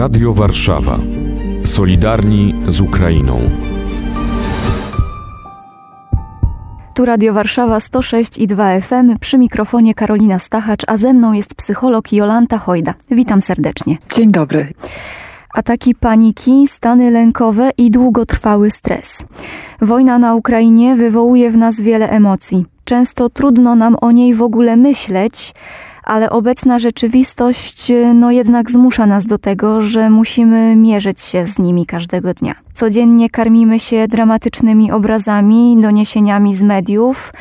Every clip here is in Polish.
Radio Warszawa. Solidarni z Ukrainą. Tu Radio Warszawa 106 i 2 FM, przy mikrofonie Karolina Stachacz, a ze mną jest psycholog Jolanta Hojda. Witam serdecznie. Dzień dobry. Ataki paniki, stany lękowe i długotrwały stres. Wojna na Ukrainie wywołuje w nas wiele emocji. Często trudno nam o niej w ogóle myśleć, ale obecna rzeczywistość no jednak zmusza nas do tego, że musimy mierzyć się z nimi każdego dnia. Codziennie karmimy się dramatycznymi obrazami, doniesieniami z mediów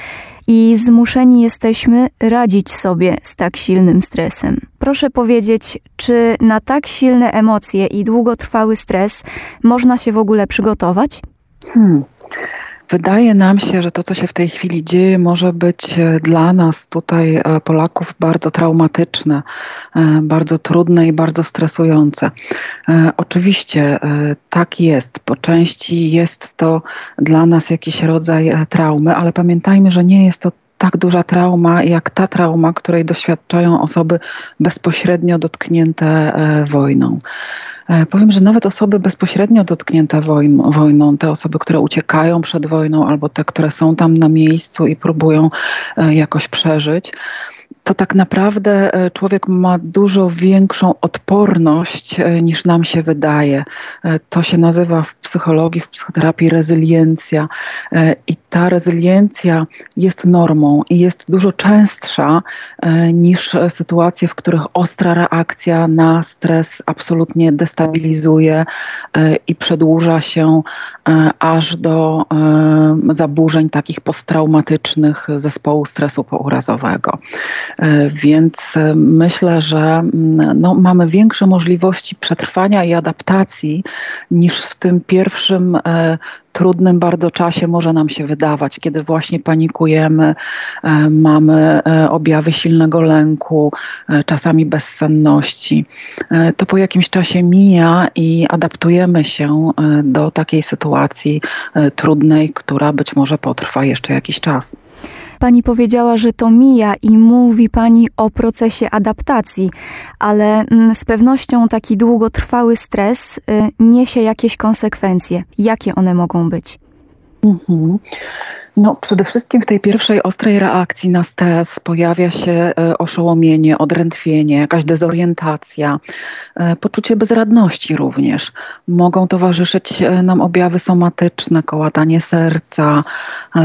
i zmuszeni jesteśmy radzić sobie z tak silnym stresem. Proszę powiedzieć, czy na tak silne emocje i długotrwały stres można się w ogóle przygotować? Hmm. Wydaje nam się, że to, co się w tej chwili dzieje, może być e, dla nas, tutaj e, Polaków, bardzo traumatyczne, e, bardzo trudne i bardzo stresujące. Oczywiście tak jest. Po części jest to dla nas jakiś rodzaj traumy, ale pamiętajmy, że nie jest to tak duża trauma, jak ta trauma, której doświadczają osoby bezpośrednio dotknięte wojną. E, powiem, że nawet osoby bezpośrednio dotknięte wojną, te osoby, które uciekają przed wojną albo te, które są tam na miejscu i próbują e, jakoś przeżyć, to tak naprawdę e, człowiek ma dużo większą odporność e, niż nam się wydaje. E, to się nazywa w psychologii, w psychoterapii rezyliencja. I ta rezyliencja jest normą i jest dużo częstsza niż sytuacje, w których ostra reakcja na stres absolutnie destabilizuje i przedłuża się aż do zaburzeń takich posttraumatycznych zespołu stresu pourazowego. E, więc e, myślę, że mm, no, mamy większe możliwości przetrwania i adaptacji niż w tym pierwszym e, trudnym bardzo czasie może nam się wydawać, kiedy właśnie panikujemy, mamy objawy silnego lęku, czasami bezsenności. To po jakimś czasie mija i adaptujemy się do takiej sytuacji trudnej, która być może potrwa jeszcze jakiś czas. Pani powiedziała, że to mija i mówi Pani o procesie adaptacji, ale mm, z pewnością taki długotrwały stres y, niesie jakieś konsekwencje. Jakie one mogą być? Mhm. No, przede wszystkim w tej pierwszej ostrej reakcji na stres pojawia się e, oszołomienie, odrętwienie, jakaś dezorientacja, e, poczucie bezradności również. Mogą towarzyszyć e, nam objawy somatyczne, kołatanie serca,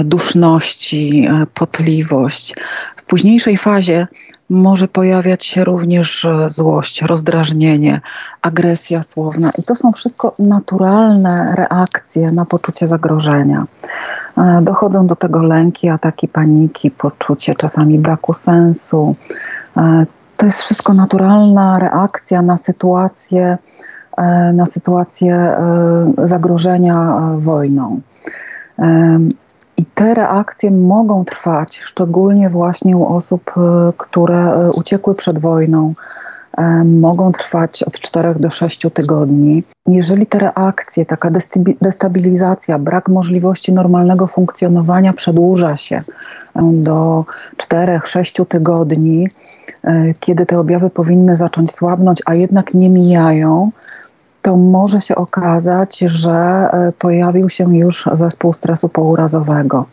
duszności, potliwość. W późniejszej fazie może pojawiać się również złość, rozdrażnienie, agresja słowna i to są wszystko naturalne reakcje na poczucie zagrożenia. E, dochodzą do tego lęki, ataki paniki, poczucie czasami braku sensu. E, to jest wszystko naturalna reakcja na sytuację, e, na sytuację zagrożenia wojną. I te reakcje mogą trwać, szczególnie właśnie u osób, które uciekły przed wojną, mogą trwać od 4 do 6 tygodni. Jeżeli te reakcje, taka destabilizacja, brak możliwości normalnego funkcjonowania przedłuża się do 4-6 tygodni, e, kiedy te objawy powinny zacząć słabnąć, a jednak nie mijają, to może się okazać, że e, pojawił się już zespół stresu pourazowego.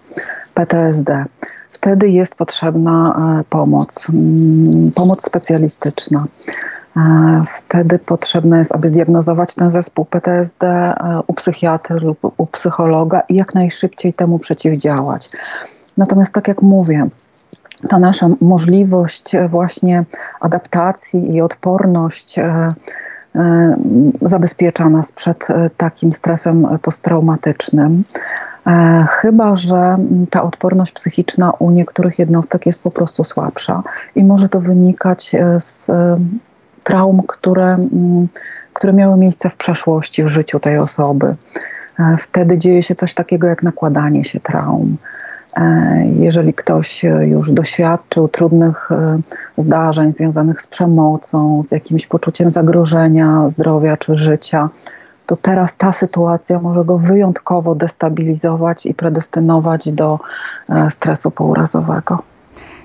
PTSD. Wtedy jest potrzebna e, pomoc, mm, pomoc specjalistyczna. E, wtedy potrzebne jest, aby zdiagnozować ten zespół PTSD e, u psychiatry lub u psychologa i jak najszybciej temu przeciwdziałać. Natomiast, tak jak mówię, ta nasza możliwość właśnie adaptacji i odporność zabezpiecza nas przed takim stresem posttraumatycznym. E, chyba, że ta odporność psychiczna u niektórych jednostek jest po prostu słabsza i może to wynikać e, z e, traum, które, które miały miejsce w przeszłości, w życiu tej osoby. Wtedy dzieje się coś takiego jak nakładanie się traum. Jeżeli ktoś już doświadczył trudnych zdarzeń związanych z przemocą, z jakimś poczuciem zagrożenia zdrowia czy życia, to teraz ta sytuacja może go wyjątkowo destabilizować i predestynować do e, stresu pourazowego.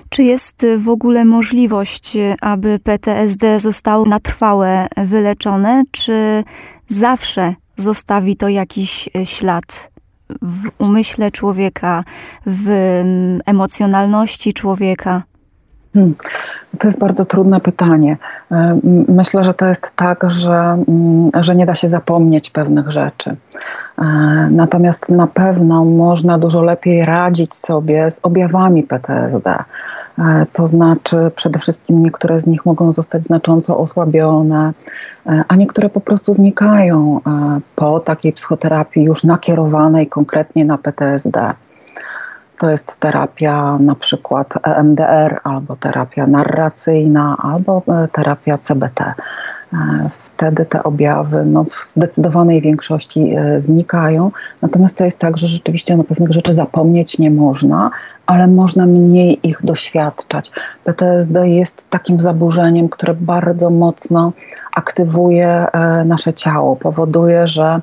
Czy jest w ogóle możliwość, aby PTSD zostało na trwałe wyleczone, czy zawsze zostawi to jakiś ślad w umyśle człowieka, w emocjonalności człowieka? Hmm. To jest bardzo trudne pytanie. E, myślę, że to jest tak, że, że nie da się zapomnieć pewnych rzeczy. E, natomiast na pewno można dużo lepiej radzić sobie z objawami PTSD. E, to znaczy, przede wszystkim niektóre z nich mogą zostać znacząco osłabione, a niektóre po prostu znikają po takiej psychoterapii już nakierowanej konkretnie na PTSD. To jest terapia na przykład EMDR, albo terapia narracyjna, albo e, terapia CBT. E, wtedy te objawy no, w zdecydowanej większości e, znikają. Natomiast to jest tak, że rzeczywiście na pewnych rzeczy zapomnieć nie można, ale można mniej ich doświadczać. PTSD jest takim zaburzeniem, które bardzo mocno aktywuje nasze ciało, powoduje, że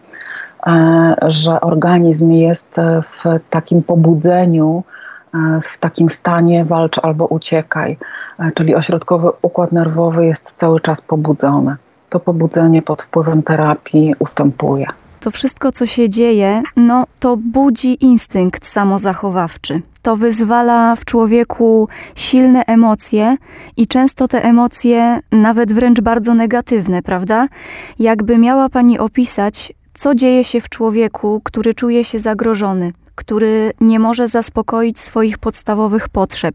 że organizm jest w takim pobudzeniu, e, w takim stanie walcz albo uciekaj, e, czyli ośrodkowy układ nerwowy jest cały czas pobudzony. To pobudzenie pod wpływem terapii ustępuje. To wszystko, co się dzieje, no to budzi instynkt samozachowawczy. To wyzwala w człowieku silne emocje i często te emocje, nawet wręcz bardzo negatywne, prawda? Jakby miała Pani opisać, co dzieje się w człowieku, który czuje się zagrożony, który nie może zaspokoić swoich podstawowych potrzeb.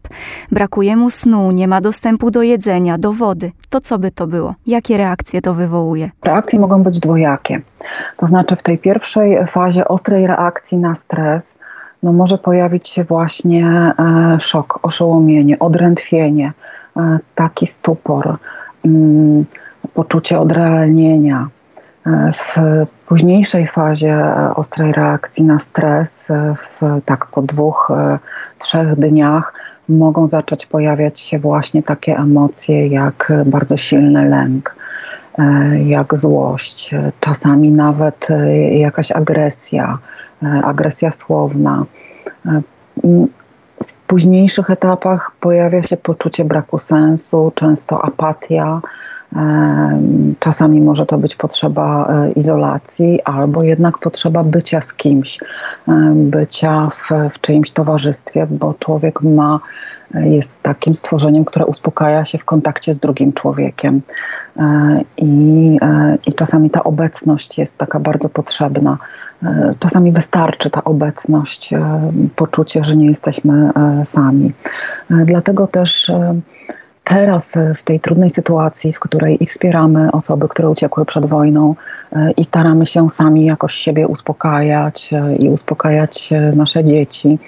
Brakuje mu snu, nie ma dostępu do jedzenia, do wody. To co by to było? Jakie reakcje to wywołuje? Reakcje mogą być dwojakie. To znaczy w tej pierwszej fazie ostrej reakcji na stres no może pojawić się właśnie e, szok, oszołomienie, odrętwienie, e, taki stupor, mm, poczucie odrealnienia, w późniejszej fazie ostrej reakcji na stres, w, tak po dwóch, e, trzech dniach, mogą zacząć pojawiać się właśnie takie emocje jak bardzo silny lęk, e, jak złość, czasami nawet e, jakaś agresja, agresja słowna. W późniejszych etapach pojawia się poczucie braku sensu, często apatia, Czasami może to być potrzeba e, izolacji, albo jednak potrzeba bycia z kimś, bycia w, w czyimś towarzystwie, bo człowiek ma, e, jest takim stworzeniem, które uspokaja się w kontakcie z drugim człowiekiem. E, I, I czasami ta obecność jest taka bardzo potrzebna. Czasami wystarczy ta obecność, poczucie, że nie jesteśmy sami. Dlatego też teraz e, w tej trudnej sytuacji, w której i wspieramy osoby, które uciekły przed wojną e, i staramy się sami jakoś siebie uspokajać e, i uspokajać nasze dzieci,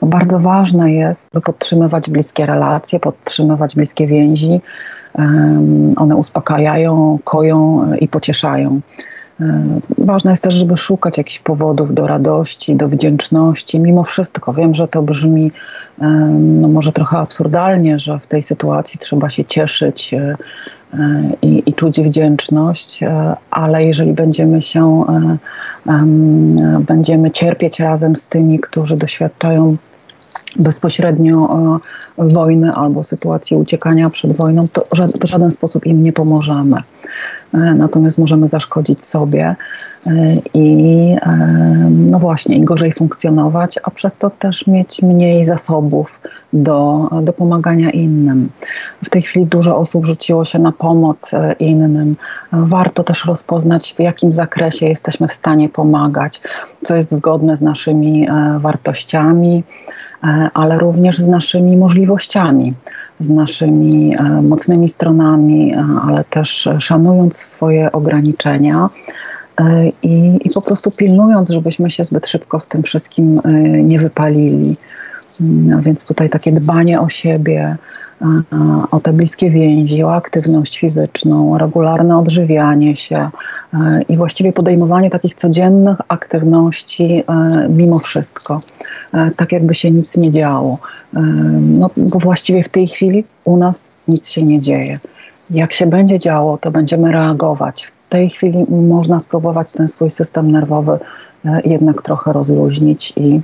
to bardzo ważne jest, by podtrzymywać bliskie relacje, podtrzymywać bliskie więzi. One uspokajają, koją i pocieszają. Ważne jest też, żeby szukać jakichś powodów do radości, do wdzięczności. Mimo wszystko wiem, że to brzmi no może trochę absurdalnie, że w tej sytuacji trzeba się cieszyć e, e, i, i czuć wdzięczność, e, ale jeżeli będziemy się, będziemy cierpieć razem z tymi, którzy doświadczają bezpośrednio wojny albo sytuacji uciekania przed wojną, to w żaden sposób im nie pomożemy. E, natomiast możemy zaszkodzić sobie e, i e, no właśnie, gorzej funkcjonować, a przez to też mieć mniej zasobów do, do pomagania innym. W tej chwili dużo osób rzuciło się na pomoc innym. Warto też rozpoznać, w jakim zakresie jesteśmy w stanie pomagać, co jest zgodne z naszymi wartościami, ale również z naszymi możliwościami z naszymi e, mocnymi stronami, e, ale też szanując swoje ograniczenia. E, I, I po prostu pilnując, żebyśmy się zbyt szybko w tym wszystkim nie wypalili. No więc tutaj takie dbanie o siebie, o te bliskie więzi, o aktywność fizyczną, regularne odżywianie się i właściwie podejmowanie takich codziennych aktywności mimo wszystko, tak jakby się nic nie działo. No, bo właściwie w tej chwili u nas nic się nie dzieje. Jak się będzie działo, to będziemy reagować. W tej chwili można spróbować ten swój system nerwowy jednak trochę rozluźnić i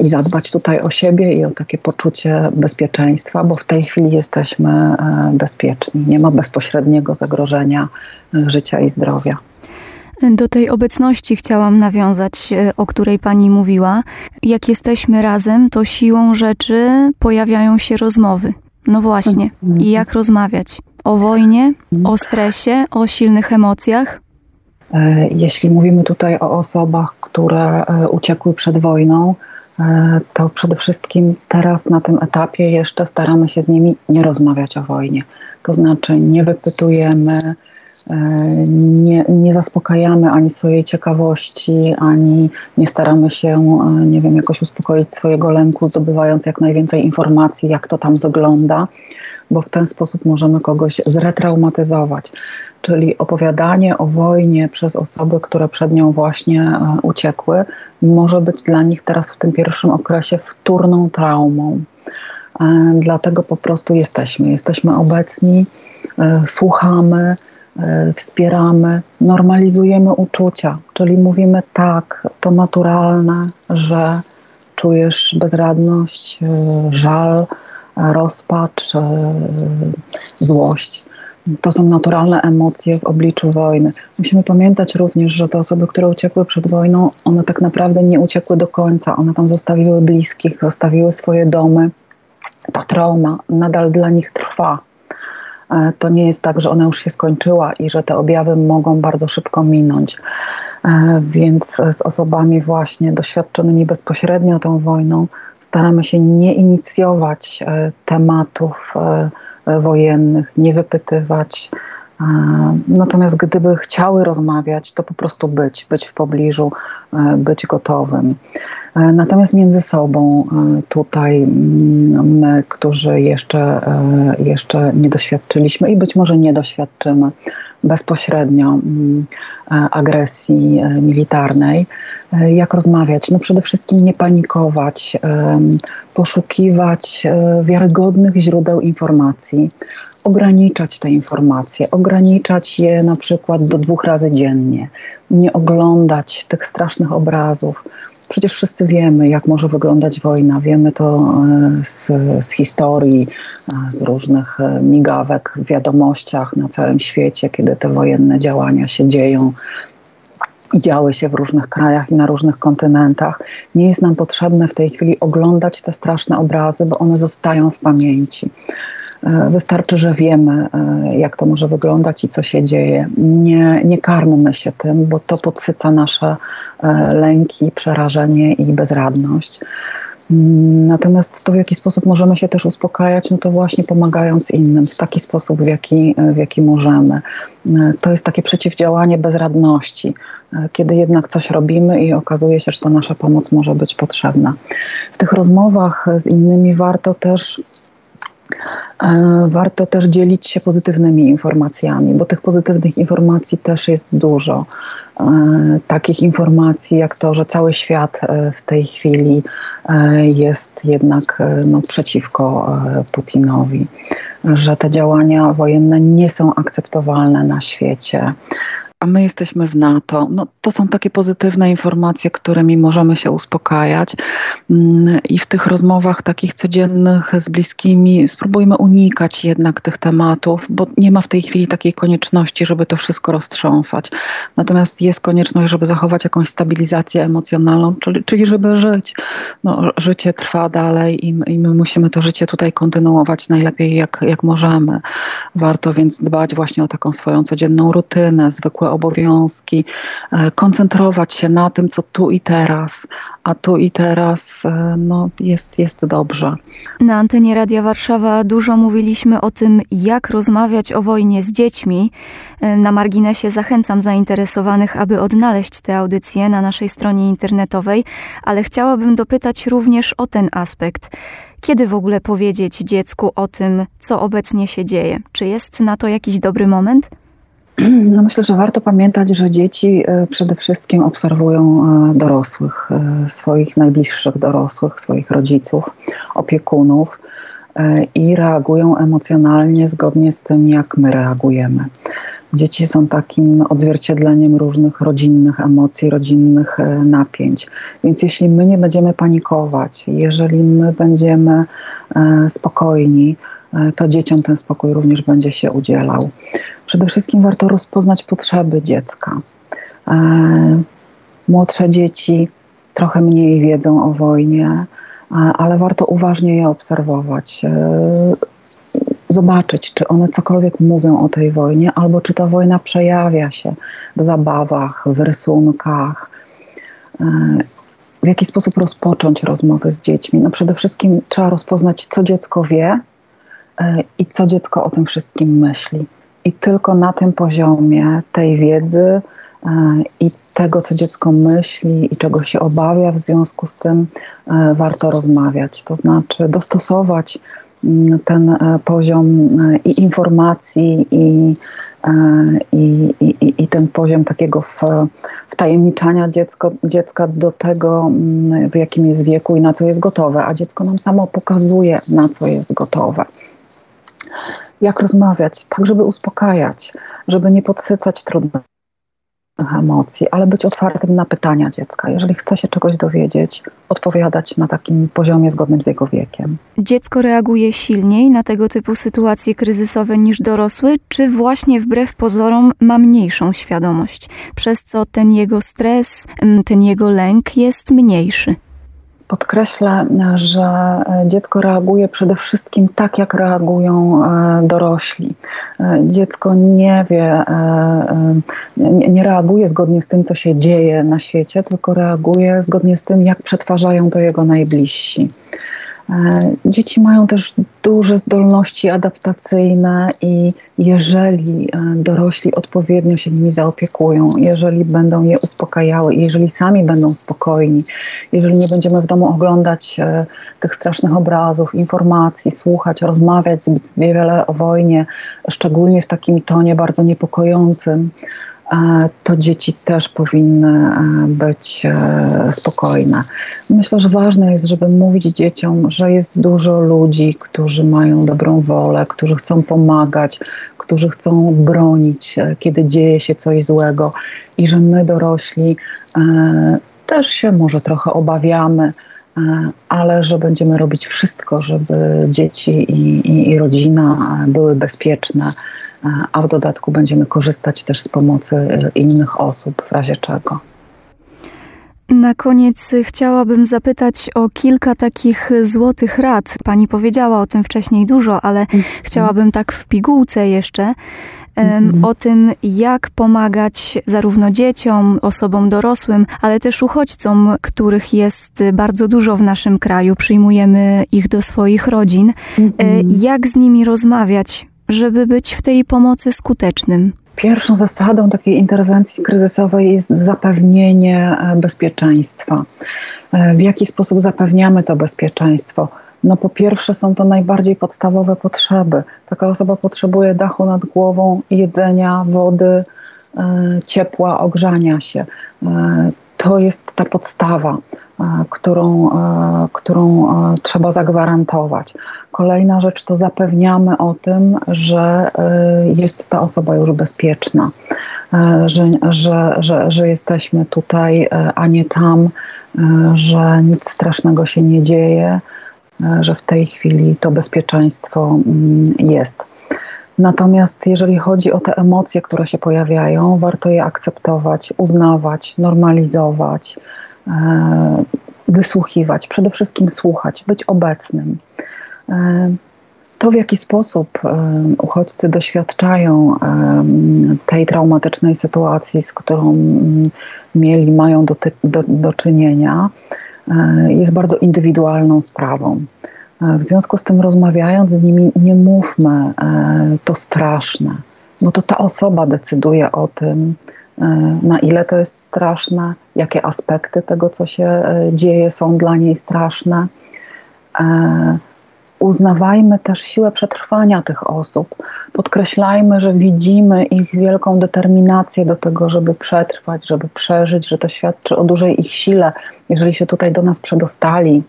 i zadbać tutaj o siebie i o takie poczucie bezpieczeństwa, bo w tej chwili jesteśmy bezpieczni. Nie ma bezpośredniego zagrożenia życia i zdrowia. Do tej obecności chciałam nawiązać, e, o której pani mówiła. Jak jesteśmy razem, to siłą rzeczy pojawiają się rozmowy. No właśnie. I jak rozmawiać? O wojnie, o stresie, o silnych emocjach? E, jeśli mówimy tutaj o osobach, które e, uciekły przed wojną, to przede wszystkim teraz na tym etapie jeszcze staramy się z nimi nie rozmawiać o wojnie. To znaczy nie wypytujemy, E, nie, nie zaspokajamy ani swojej ciekawości, ani nie staramy się, e, nie wiem, jakoś uspokoić swojego lęku, zdobywając jak najwięcej informacji, jak to tam wygląda, bo w ten sposób możemy kogoś zretraumatyzować. Czyli opowiadanie o wojnie przez osoby, które przed nią właśnie e, uciekły, może być dla nich teraz w tym pierwszym okresie wtórną traumą. Dlatego po prostu jesteśmy. Jesteśmy obecni, słuchamy, E, wspieramy, normalizujemy uczucia, czyli mówimy tak, to naturalne, że czujesz bezradność, e, żal, rozpacz, e, złość. To są naturalne emocje w obliczu wojny. Musimy pamiętać również, że te osoby, które uciekły przed wojną, one tak naprawdę nie uciekły do końca. One tam zostawiły bliskich, zostawiły swoje domy. Ta trauma nadal dla nich trwa E, to nie jest tak, że ona już się skończyła i że te objawy mogą bardzo szybko minąć. E, więc z osobami właśnie doświadczonymi bezpośrednio tą wojną staramy się nie inicjować e, tematów wojennych, nie wypytywać. Natomiast gdyby chciały rozmawiać, to po prostu być, być w pobliżu, być gotowym. E, natomiast między sobą e, tutaj mm, my, którzy jeszcze, e, jeszcze nie doświadczyliśmy i być może nie doświadczymy bezpośrednio mm, agresji militarnej, jak rozmawiać? No przede wszystkim nie panikować, poszukiwać wiarygodnych źródeł informacji, ograniczać te informacje, ograniczać je na przykład do dwóch razy dziennie, nie oglądać tych strasznych obrazów, Przecież wszyscy wiemy, jak może wyglądać wojna. Wiemy to e, z, z historii, e, z różnych e, migawek w wiadomościach na całym świecie, kiedy te wojenne działania się dzieją działy się w różnych krajach i na różnych kontynentach. Nie jest nam potrzebne w tej chwili oglądać te straszne obrazy, bo one zostają w pamięci. E, wystarczy, że wiemy, e, jak to może wyglądać i co się dzieje. Nie, nie karmmy się tym, bo to podsyca nasze e, lęki, przerażenie i bezradność. Mm, natomiast to, w jaki sposób możemy się też uspokajać, no to właśnie pomagając innym w taki sposób, w jaki, w jaki możemy. To jest takie przeciwdziałanie bezradności, kiedy jednak coś robimy i okazuje się, że to nasza pomoc może być potrzebna. W tych rozmowach z innymi warto też warto też dzielić się pozytywnymi informacjami, bo tych pozytywnych informacji też jest dużo. E, takich informacji jak to, że cały świat e, w tej chwili jest jednak no, przeciwko Putinowi, że te działania wojenne nie są akceptowalne na świecie, a my jesteśmy w NATO. No, to są takie pozytywne informacje, którymi możemy się uspokajać. Mm, I w tych rozmowach takich codziennych z bliskimi spróbujmy unikać jednak tych tematów, bo nie ma w tej chwili takiej konieczności, żeby to wszystko roztrząsać. Natomiast jest konieczność, żeby zachować jakąś stabilizację emocjonalną, czyli, czyli żeby żyć. No, życie trwa dalej i, i my musimy to życie tutaj kontynuować najlepiej jak, jak możemy. Warto więc dbać właśnie o taką swoją codzienną rutynę, zwykłe obowiązki, e, koncentrować się na tym, co tu i teraz, a tu i teraz e, no, jest, jest dobrze. Na antenie Radia Warszawa dużo mówiliśmy o tym, jak rozmawiać o wojnie z dziećmi. E, na marginesie zachęcam zainteresowanych, aby odnaleźć te audycje na naszej stronie internetowej, ale chciałabym dopytać również o ten aspekt. Kiedy w ogóle powiedzieć dziecku o tym, co obecnie się dzieje? Czy jest na to jakiś dobry moment? No myślę, że warto pamiętać, że dzieci e, przede wszystkim obserwują e, dorosłych, e, swoich najbliższych dorosłych, swoich rodziców, opiekunów i reagują emocjonalnie zgodnie z tym, jak my reagujemy. Dzieci są takim odzwierciedleniem różnych rodzinnych emocji, rodzinnych napięć. Więc jeśli my nie będziemy panikować, jeżeli my będziemy spokojni, to dzieciom ten spokój również będzie się udzielał. Przede wszystkim warto rozpoznać potrzeby dziecka. Młodsze dzieci trochę mniej wiedzą o wojnie, ale warto uważnie je obserwować zobaczyć, czy one cokolwiek mówią o tej wojnie, albo czy ta wojna przejawia się w zabawach, w rysunkach. E, w jaki sposób rozpocząć rozmowy z dziećmi? No przede wszystkim trzeba rozpoznać, co dziecko wie e, i co dziecko o tym wszystkim myśli. I tylko na tym poziomie tej wiedzy e, i tego, co dziecko myśli i czego się obawia, w związku z tym warto rozmawiać. To znaczy dostosować ten e, poziom e, i informacji, i, e, i, i, i ten poziom takiego wtajemniczania dziecko, dziecka do tego, mm, w jakim jest wieku i na co jest gotowe, a dziecko nam samo pokazuje, na co jest gotowe. Jak rozmawiać, tak żeby uspokajać, żeby nie podsycać trudnych emocji, ale być otwartym na pytania dziecka. Jeżeli chce się czegoś dowiedzieć, odpowiadać na takim poziomie zgodnym z jego wiekiem. Dziecko reaguje silniej na tego typu sytuacje kryzysowe niż dorosły, czy właśnie wbrew pozorom ma mniejszą świadomość, przez co ten jego stres, ten jego lęk jest mniejszy? Podkreślę, że dziecko reaguje przede wszystkim tak, jak reagują e, dorośli. E, dziecko nie wie, e, nie reaguje zgodnie z tym, co się dzieje na świecie, tylko reaguje zgodnie z tym, jak przetwarzają to jego najbliżsi. E, dzieci mają też duże zdolności adaptacyjne i jeżeli e, dorośli odpowiednio się nimi zaopiekują, jeżeli będą je uspokajały, jeżeli sami będą spokojni, jeżeli nie będziemy w domu oglądać e, tych strasznych obrazów, informacji, słuchać, rozmawiać zbyt wiele o wojnie, szczególnie w takim tonie bardzo niepokojącym, to dzieci też powinny e, być e, spokojne. Myślę, że ważne jest, żeby mówić dzieciom, że jest dużo ludzi, którzy mają dobrą wolę, którzy chcą pomagać, którzy chcą bronić, e, kiedy dzieje się coś złego i że my dorośli też się może trochę obawiamy, ale że będziemy robić wszystko, żeby dzieci i, i, i rodzina były bezpieczne a w dodatku będziemy korzystać też z pomocy e, innych osób w razie czego. Na koniec chciałabym zapytać o kilka takich złotych rad. Pani powiedziała o tym wcześniej dużo, ale mm. chciałabym tak w pigułce jeszcze mm. o tym, jak pomagać zarówno dzieciom, osobom dorosłym, ale też uchodźcom, których jest bardzo dużo w naszym kraju. Przyjmujemy ich do swoich rodzin. Mm. Jak z nimi rozmawiać? żeby być w tej pomocy skutecznym? Pierwszą zasadą takiej interwencji kryzysowej jest zapewnienie e, bezpieczeństwa. E, w jaki sposób zapewniamy to bezpieczeństwo? No po pierwsze są to najbardziej podstawowe potrzeby. Taka osoba potrzebuje dachu nad głową, jedzenia, wody, e, ciepła, ogrzania się to jest ta podstawa, e, którą, e, którą e, trzeba zagwarantować. Kolejna rzecz to zapewniamy o tym, że jest ta osoba już bezpieczna, że, że, że, że jesteśmy tutaj, a nie tam, że nic strasznego się nie dzieje, że w tej chwili to bezpieczeństwo mm, jest. Natomiast jeżeli chodzi o te emocje, które się pojawiają, warto je akceptować, uznawać, normalizować, e, wysłuchiwać, przede wszystkim słuchać, być obecnym. E, to, w jaki sposób e, uchodźcy doświadczają tej traumatycznej sytuacji, z którą mm, mieli, mają do, do, do czynienia, jest bardzo indywidualną sprawą. W związku z tym, rozmawiając z nimi, nie mówmy, e, to straszne, bo to ta osoba decyduje o tym, e, na ile to jest straszne, jakie aspekty tego, co się e, dzieje, są dla niej straszne. Uznawajmy też siłę przetrwania tych osób. Podkreślajmy, że widzimy ich wielką determinację do tego, żeby przetrwać, żeby przeżyć, że to świadczy o dużej ich sile, jeżeli się tutaj do nas przedostali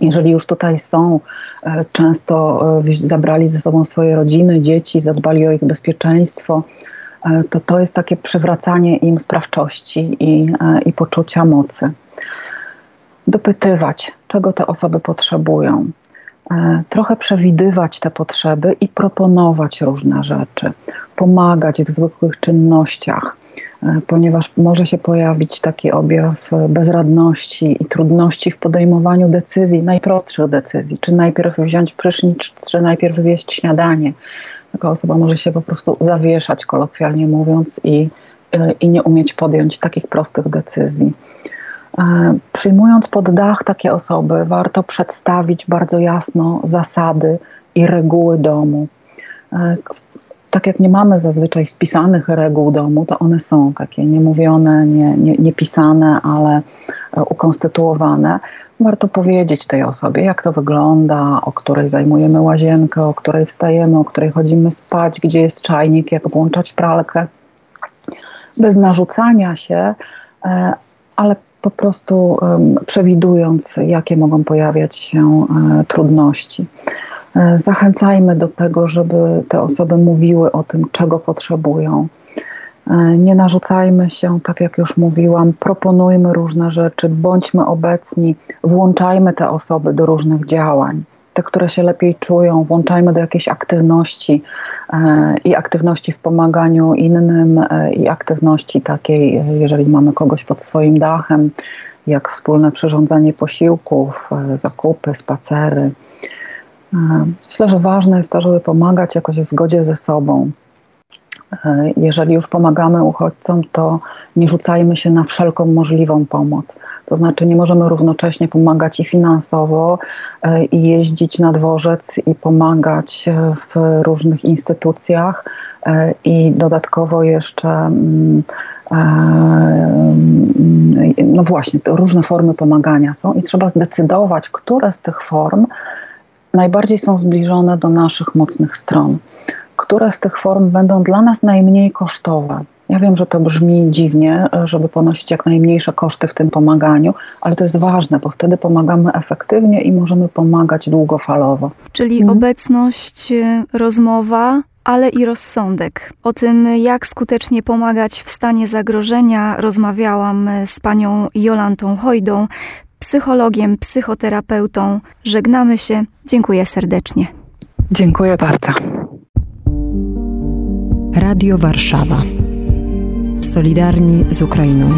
jeżeli już tutaj są, e, często e, zabrali ze sobą swoje rodziny, dzieci, zadbali o ich bezpieczeństwo, to to jest takie przywracanie im sprawczości i, i poczucia mocy. Dopytywać, czego te osoby potrzebują, trochę przewidywać te potrzeby i proponować różne rzeczy, pomagać w zwykłych czynnościach E, ponieważ może się pojawić taki objaw bezradności i trudności w podejmowaniu decyzji, najprostszych decyzji, czy najpierw wziąć prysznic, czy najpierw zjeść śniadanie. Taka osoba może się po prostu zawieszać, kolokwialnie mówiąc, i, e, i nie umieć podjąć takich prostych decyzji. E, przyjmując pod dach takie osoby, warto przedstawić bardzo jasno zasady i reguły domu tak jak nie mamy zazwyczaj spisanych reguł domu, to one są takie niemówione, nie, nie, niepisane, ale e, ukonstytuowane. Warto powiedzieć tej osobie, jak to wygląda, o której zajmujemy łazienkę, o której wstajemy, o której chodzimy spać, gdzie jest czajnik, jak włączać pralkę. Bez narzucania się, e, ale po prostu przewidując, jakie mogą pojawiać się e, trudności. E, zachęcajmy do tego, żeby te osoby mówiły o tym, czego potrzebują. E, nie narzucajmy się, tak jak już mówiłam, proponujmy różne rzeczy, bądźmy obecni, włączajmy te osoby do różnych działań. Te, które się lepiej czują, włączajmy do jakiejś aktywności e, i aktywności w pomaganiu innym, i aktywności takiej, jeżeli mamy kogoś pod swoim dachem, jak wspólne przyrządzanie posiłków, zakupy, spacery. Myślę, że ważne jest to, żeby pomagać jakoś w zgodzie ze sobą. E, jeżeli już pomagamy uchodźcom, to nie rzucajmy się na wszelką możliwą pomoc. To znaczy, nie możemy równocześnie pomagać i finansowo, e, i jeździć na dworzec, i pomagać w różnych instytucjach, e, i dodatkowo jeszcze. Mm, no właśnie, to różne formy pomagania są, i trzeba zdecydować, które z tych form najbardziej są zbliżone do naszych mocnych stron. Które z tych form będą dla nas najmniej kosztowe? Ja wiem, że to brzmi dziwnie, żeby ponosić jak najmniejsze koszty w tym pomaganiu, ale to jest ważne, bo wtedy pomagamy efektywnie i możemy pomagać długofalowo. Czyli mhm. obecność, rozmowa, ale i rozsądek. O tym, jak skutecznie pomagać w stanie zagrożenia, rozmawiałam z panią Jolantą Hojdą, psychologiem, psychoterapeutą. Żegnamy się. Dziękuję serdecznie. Dziękuję bardzo. Radio Warszawa. Solidarni z Ukrainą.